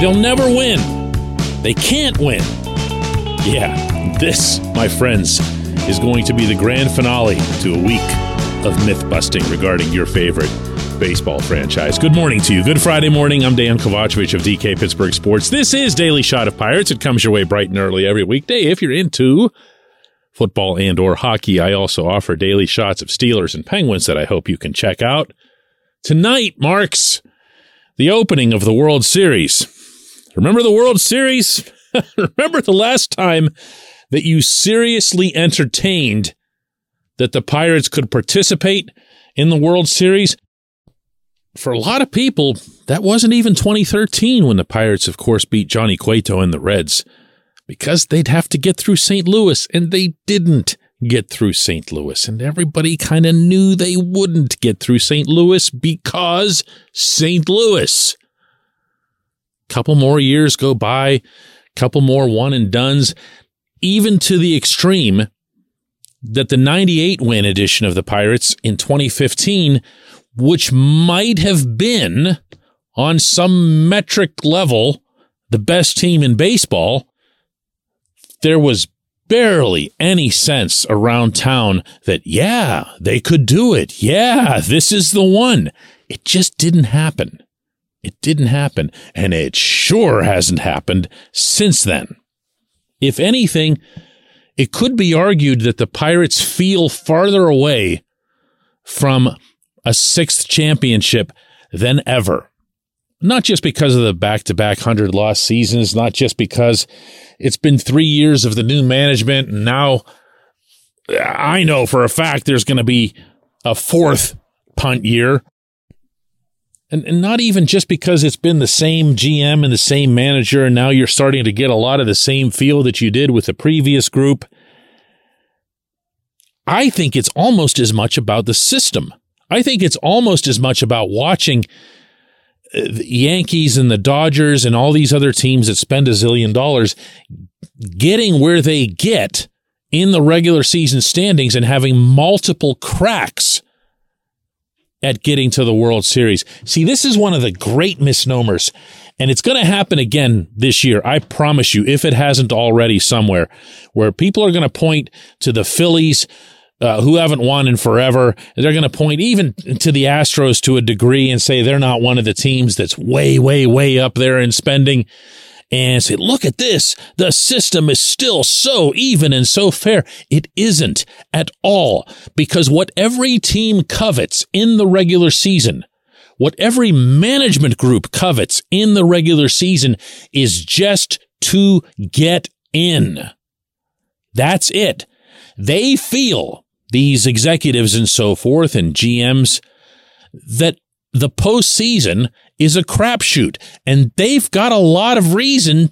They'll never win. They can't win. Yeah, this, my friends, is going to be the grand finale to a week of myth busting regarding your favorite baseball franchise. Good morning to you. Good Friday morning. I'm Dan Kovacevic of DK Pittsburgh Sports. This is Daily Shot of Pirates. It comes your way bright and early every weekday if you're into football and or hockey. I also offer daily shots of Steelers and Penguins that I hope you can check out. Tonight marks the opening of the World Series. Remember the World Series? Remember the last time that you seriously entertained that the Pirates could participate in the World Series? For a lot of people, that wasn't even 2013 when the Pirates, of course, beat Johnny Cueto and the Reds because they'd have to get through St. Louis, and they didn't get through St. Louis. And everybody kind of knew they wouldn't get through St. Louis because St. Louis. Couple more years go by, couple more one and duns, even to the extreme that the 98 win edition of the Pirates in 2015, which might have been on some metric level the best team in baseball, there was barely any sense around town that, yeah, they could do it. Yeah, this is the one. It just didn't happen. It didn't happen. And it sure hasn't happened since then. If anything, it could be argued that the Pirates feel farther away from a sixth championship than ever. Not just because of the back to back 100 loss seasons, not just because it's been three years of the new management, and now I know for a fact there's going to be a fourth punt year. And, and not even just because it's been the same GM and the same manager, and now you're starting to get a lot of the same feel that you did with the previous group. I think it's almost as much about the system. I think it's almost as much about watching uh, the Yankees and the Dodgers and all these other teams that spend a zillion dollars getting where they get in the regular season standings and having multiple cracks at getting to the World Series. See, this is one of the great misnomers, and it's going to happen again this year. I promise you, if it hasn't already somewhere, where people are going to point to the Phillies uh, who haven't won in forever. They're going to point even to the Astros to a degree and say they're not one of the teams that's way, way, way up there in spending. And say, look at this. The system is still so even and so fair. It isn't at all because what every team covets in the regular season, what every management group covets in the regular season is just to get in. That's it. They feel these executives and so forth and GMs that the postseason is a crapshoot and they've got a lot of reason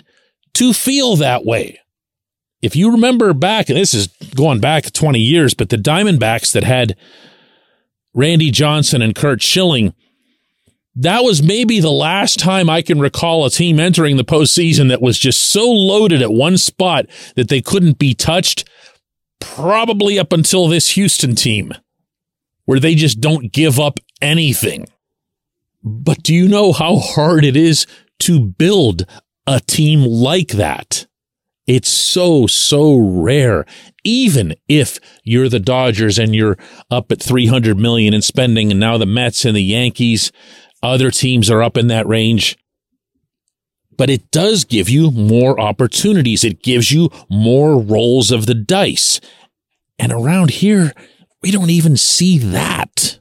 to feel that way. If you remember back, and this is going back 20 years, but the Diamondbacks that had Randy Johnson and Curt Schilling, that was maybe the last time I can recall a team entering the postseason that was just so loaded at one spot that they couldn't be touched probably up until this Houston team, where they just don't give up anything. But do you know how hard it is to build a team like that? It's so, so rare. Even if you're the Dodgers and you're up at 300 million in spending and now the Mets and the Yankees, other teams are up in that range but it does give you more opportunities. It gives you more rolls of the dice. And around here, we don't even see that.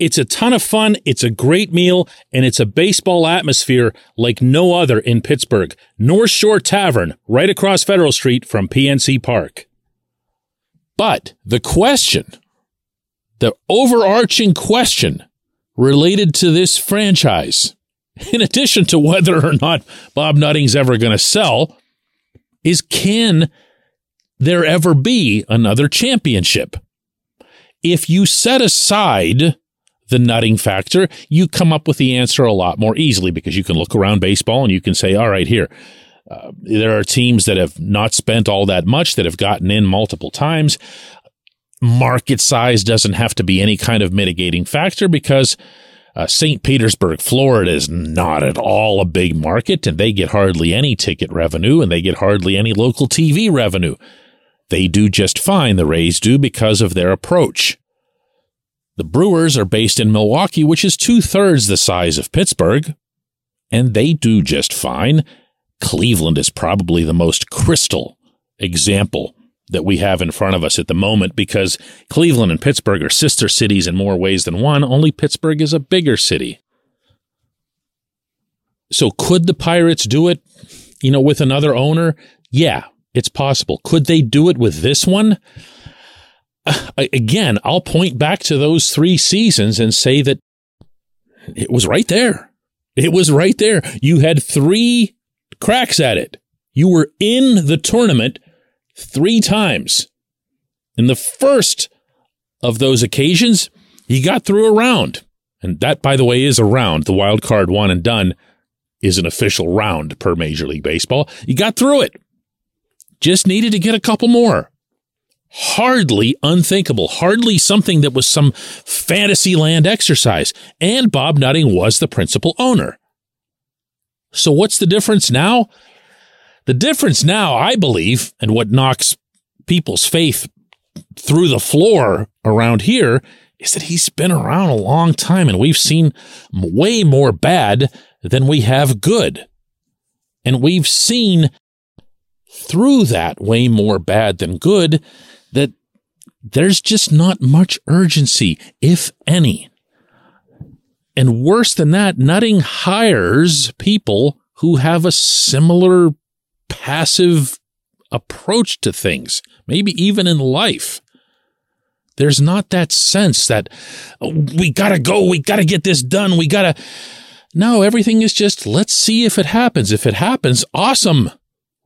It's a ton of fun. It's a great meal and it's a baseball atmosphere like no other in Pittsburgh. North Shore Tavern, right across Federal Street from PNC Park. But the question, the overarching question related to this franchise, in addition to whether or not Bob Nutting's ever going to sell, is can there ever be another championship? If you set aside the nutting factor, you come up with the answer a lot more easily because you can look around baseball and you can say, all right, here, uh, there are teams that have not spent all that much that have gotten in multiple times. Market size doesn't have to be any kind of mitigating factor because uh, St. Petersburg, Florida is not at all a big market and they get hardly any ticket revenue and they get hardly any local TV revenue. They do just fine, the Rays do, because of their approach. The Brewers are based in Milwaukee, which is two thirds the size of Pittsburgh, and they do just fine. Cleveland is probably the most crystal example that we have in front of us at the moment because Cleveland and Pittsburgh are sister cities in more ways than one, only Pittsburgh is a bigger city. So could the Pirates do it, you know, with another owner? Yeah, it's possible. Could they do it with this one? Again, I'll point back to those three seasons and say that it was right there. It was right there. You had three cracks at it. You were in the tournament three times. In the first of those occasions, he got through a round. And that, by the way, is a round. The wild card one and done is an official round per Major League Baseball. He got through it. Just needed to get a couple more. Hardly unthinkable. Hardly something that was some fantasy land exercise. And Bob Nutting was the principal owner. So what's the difference now? The difference now, I believe, and what knocks people's faith through the floor around here is that he's been around a long time and we've seen way more bad than we have good. And we've seen through that way more bad than good that there's just not much urgency, if any. And worse than that, Nutting hires people who have a similar passive approach to things, maybe even in life. There's not that sense that oh, we gotta go, we gotta get this done, we gotta. No, everything is just let's see if it happens. If it happens, awesome,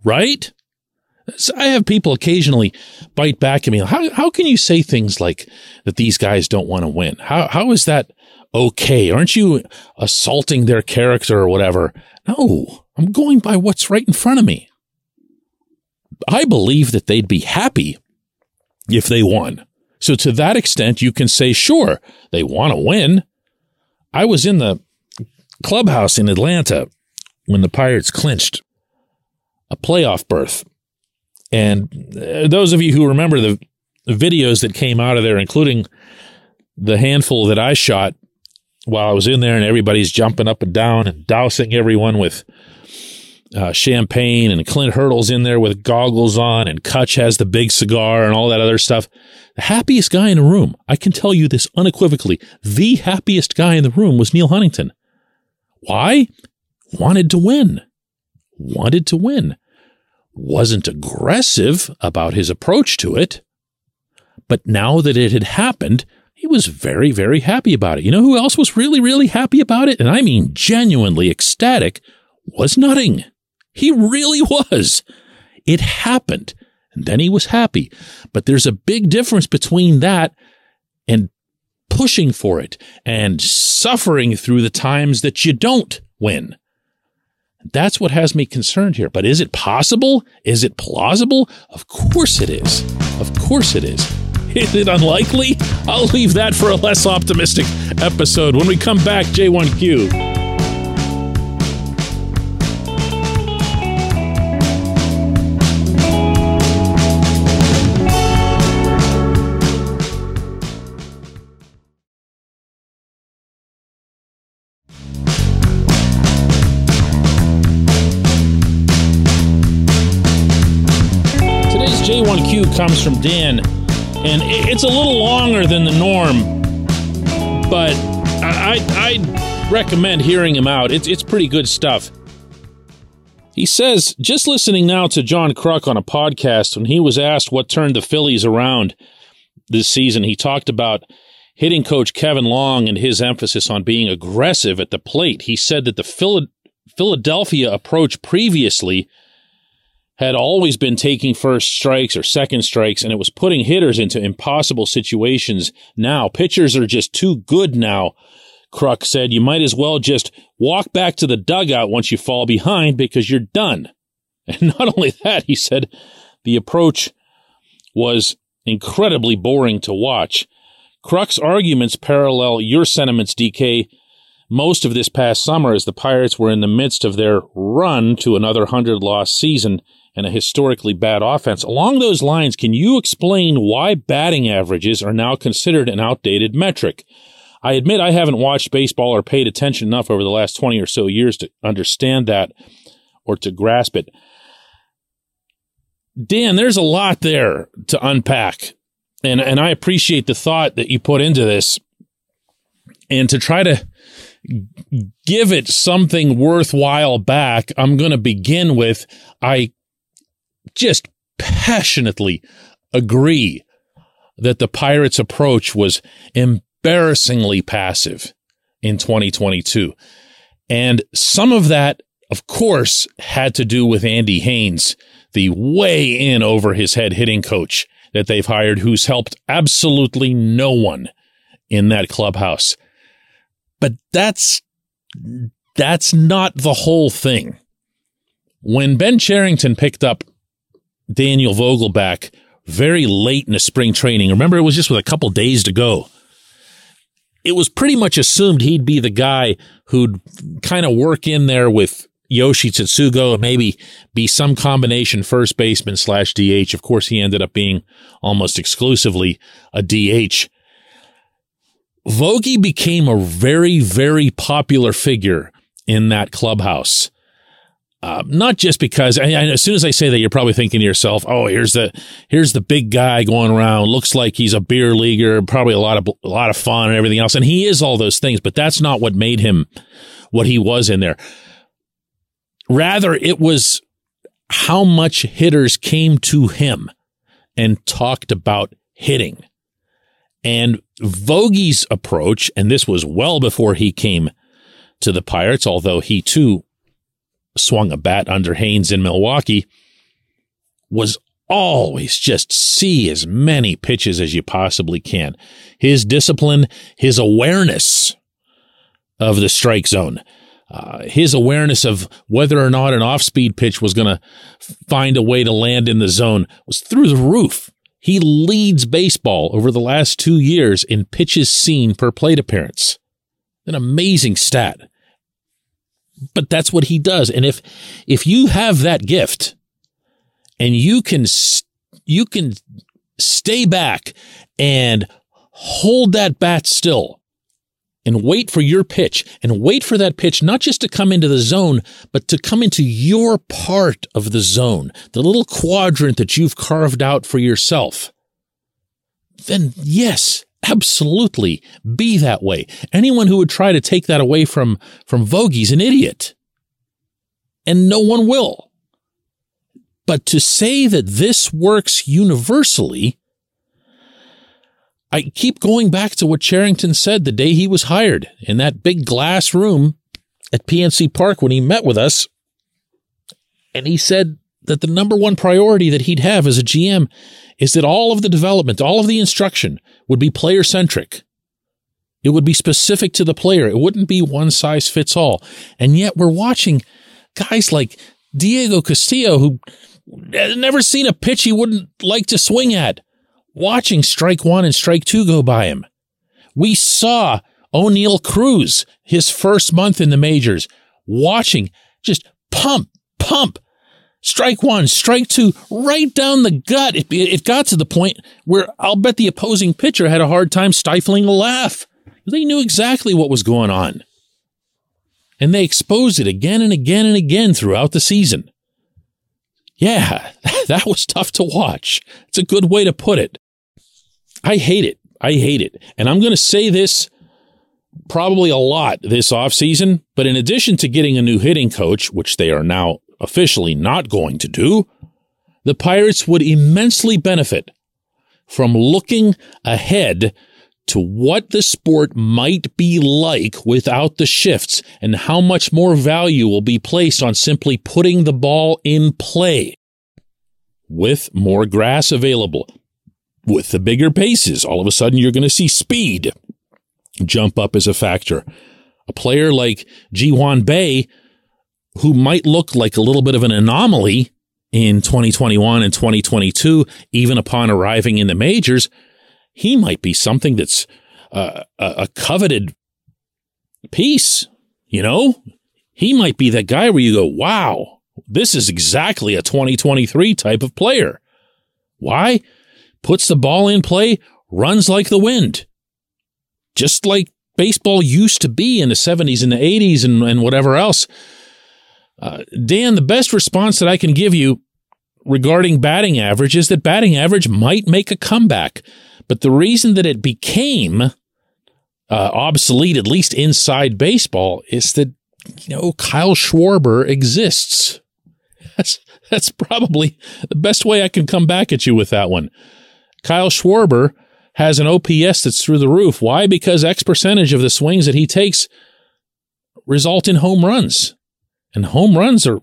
right? So I have people occasionally bite back at me. How, how can you say things like that these guys don't want to win? How, how is that okay? Aren't you assaulting their character or whatever? No, I'm going by what's right in front of me. I believe that they'd be happy if they won. So to that extent, you can say, sure, they want to win. I was in the clubhouse in Atlanta when the Pirates clinched a playoff berth. And uh, those of you who remember the videos that came out of there, including the handful that I shot while I was in there and everybody's jumping up and down and dousing everyone with uh, champagne and Clint Hurdle's in there with goggles on and Cutch has the big cigar and all that other stuff. The happiest guy in the room, I can tell you this unequivocally, the happiest guy in the room was Neal Huntington. Why? Wanted to win. Wanted to win. Wasn't aggressive about his approach to it. But now that it had happened, he was very, very happy about it. You know who else was really, really happy about it? And I mean genuinely ecstatic was Nutting. He really was. It happened. And then he was happy. But there's a big difference between that and pushing for it and suffering through the times that you don't win. That's what has me concerned here. But is it possible? Is it plausible? Of course it is. Of course it is. Is it unlikely? I'll leave that for a less optimistic episode. When we come back, J1Q. J1Q comes from Dan, and it's a little longer than the norm, but I, I, recommend hearing him out. It's, it's pretty good stuff. He says, just listening now to John Kruk on a podcast, when he was asked what turned the Phillies around this season, he talked about hitting coach Kevin Long and his emphasis on being aggressive at the plate. He said that the Philadelphia approach previously had always been taking first strikes or second strikes, and it was putting hitters into impossible situations now. Pitchers are just too good now, Kruk said. You might as well just walk back to the dugout once you fall behind because you're done. And not only that, he said, the approach was incredibly boring to watch. Kruk's arguments parallel your sentiments, DK, most of this past summer as the Pirates were in the midst of their run to another 100 loss season and a historically bad offense. Along those lines, can you explain why batting averages are now considered an outdated metric? I admit I haven't watched baseball or paid attention enough over the last 20 or so years to understand that or to grasp it. Dan, there's a lot there to unpack. And, and I appreciate the thought that you put into this and to try to give it something worthwhile back. I'm going to begin with, I just passionately agree that the Pirates approach was embarrassingly passive in 2022. And some of that, of course, had to do with Andy Haines the way in over his head hitting coach that they've hired who's helped absolutely no one in that clubhouse. But that's that's not the whole thing. When Ben Cherington picked up Daniel Vogelbach very late in the spring training, remember it was just with a couple days to go. It was pretty much assumed he'd be the guy who'd kind of work in there with Yoshi Tsutsugo and maybe be some combination first baseman slash DH. Of course, he ended up being almost exclusively a DH. Vogie became a very, very popular figure in that clubhouse. Uh, not just because I, I, as soon as I say that, you're probably thinking to yourself, "Oh, here's the here's the big guy going around. Looks like he's a beer leaguer. Probably a lot of a lot of fun and everything else." And he is all those things, but that's not what made him what he was in there. Rather, it was how much hitters came to him and talked about hitting. And Vogie's approach, and this was well before he came to the Pirates, although he too swung a bat under Haines in Milwaukee, was always just see as many pitches as you possibly can. His discipline, his awareness of the strike zone. Uh, his awareness of whether or not an off speed pitch was going to find a way to land in the zone was through the roof. He leads baseball over the last two years in pitches seen per plate appearance. An amazing stat. But that's what he does. And if, if you have that gift and you can, you can stay back and hold that bat still and wait for your pitch and wait for that pitch not just to come into the zone, but to come into your part of the zone, the little quadrant that you've carved out for yourself. Then yes, absolutely be that way. Anyone who would try to take that away from, from Vogie's an idiot. And no one will. But to say that this works universally I keep going back to what Cherington said the day he was hired in that big glass room at PNC Park when he met with us. And he said that the number one priority that he'd have as a GM is that all of the development, all of the instruction would be player centric. It would be specific to the player. It wouldn't be one size fits all. And yet we're watching guys like Diego Castillo, who never seen a pitch he wouldn't like to swing at watching strike one and strike two go by him. We saw Oneil Cruz, his first month in the majors, watching just pump, pump, strike one, strike two, right down the gut. It, it got to the point where I'll bet the opposing pitcher had a hard time stifling a laugh. They knew exactly what was going on. And they exposed it again and again and again throughout the season. Yeah, that was tough to watch. It's a good way to put it. I hate it. I hate it. And I'm going to say this probably a lot this offseason, but in addition to getting a new hitting coach, which they are now officially not going to do, the Pirates would immensely benefit from looking ahead to what the sport might be like without the shifts and how much more value will be placed on simply putting the ball in play. with more grass available, with the bigger paces, all of a sudden you're going to see speed jump up as a factor. A player like Ji-hwan Bae, who might look like a little bit of an anomaly in 2021 and 2022, even upon arriving in the majors, he might be something that's uh, a coveted piece. You know, he might be that guy where you go, wow, this is exactly a 2023 type of player. Why? Puts the ball in play, runs like the wind. Just like baseball used to be in the 70s and the 80s and, and whatever else. Uh, Dan, the best response that I can give you regarding batting average is that batting average might make a comeback. But the reason that it became uh, obsolete, at least inside baseball, is that, you know, Kyle Schwarber exists. That's, that's probably the best way I can come back at you with that one. Kyle Schwarber has an OPS that's through the roof. Why? Because X percentage of the swings that he takes result in home runs. And home runs are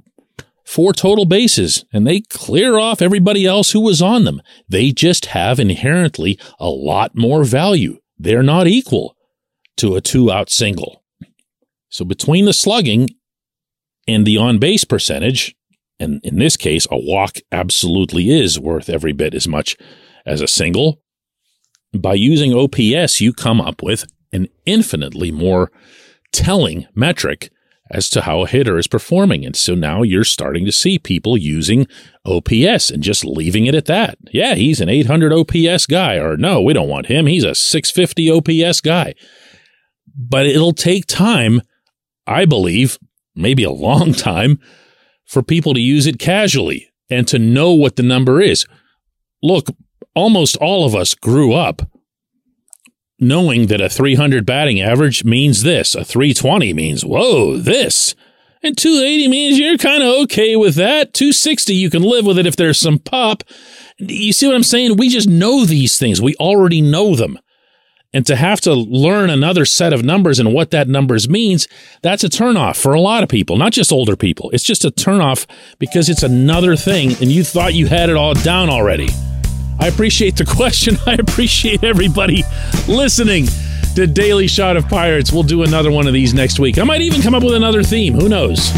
four total bases, and they clear off everybody else who was on them. They just have inherently a lot more value. They're not equal to a two out single. So between the slugging and the on base percentage, and in this case, a walk absolutely is worth every bit as much as a single. By using OPS, you come up with an infinitely more telling metric as to how a hitter is performing. And so now you're starting to see people using OPS and just leaving it at that. Yeah, he's an 800 OPS guy, or no, we don't want him. He's a 650 OPS guy. But it'll take time, I believe, maybe a long time, for people to use it casually and to know what the number is. Look, almost all of us grew up knowing that a 300 batting average means this, a 320 means, whoa, this. And 280 means you're kind of okay with that. 260, you can live with it if there's some pop. You see what I'm saying? We just know these things. We already know them. And to have to learn another set of numbers and what that numbers means, that's a turnoff for a lot of people, not just older people. It's just a turnoff because it's another thing and you thought you had it all down already. I appreciate the question. I appreciate everybody listening to Daily Shot of Pirates. We'll do another one of these next week. I might even come up with another theme. Who knows?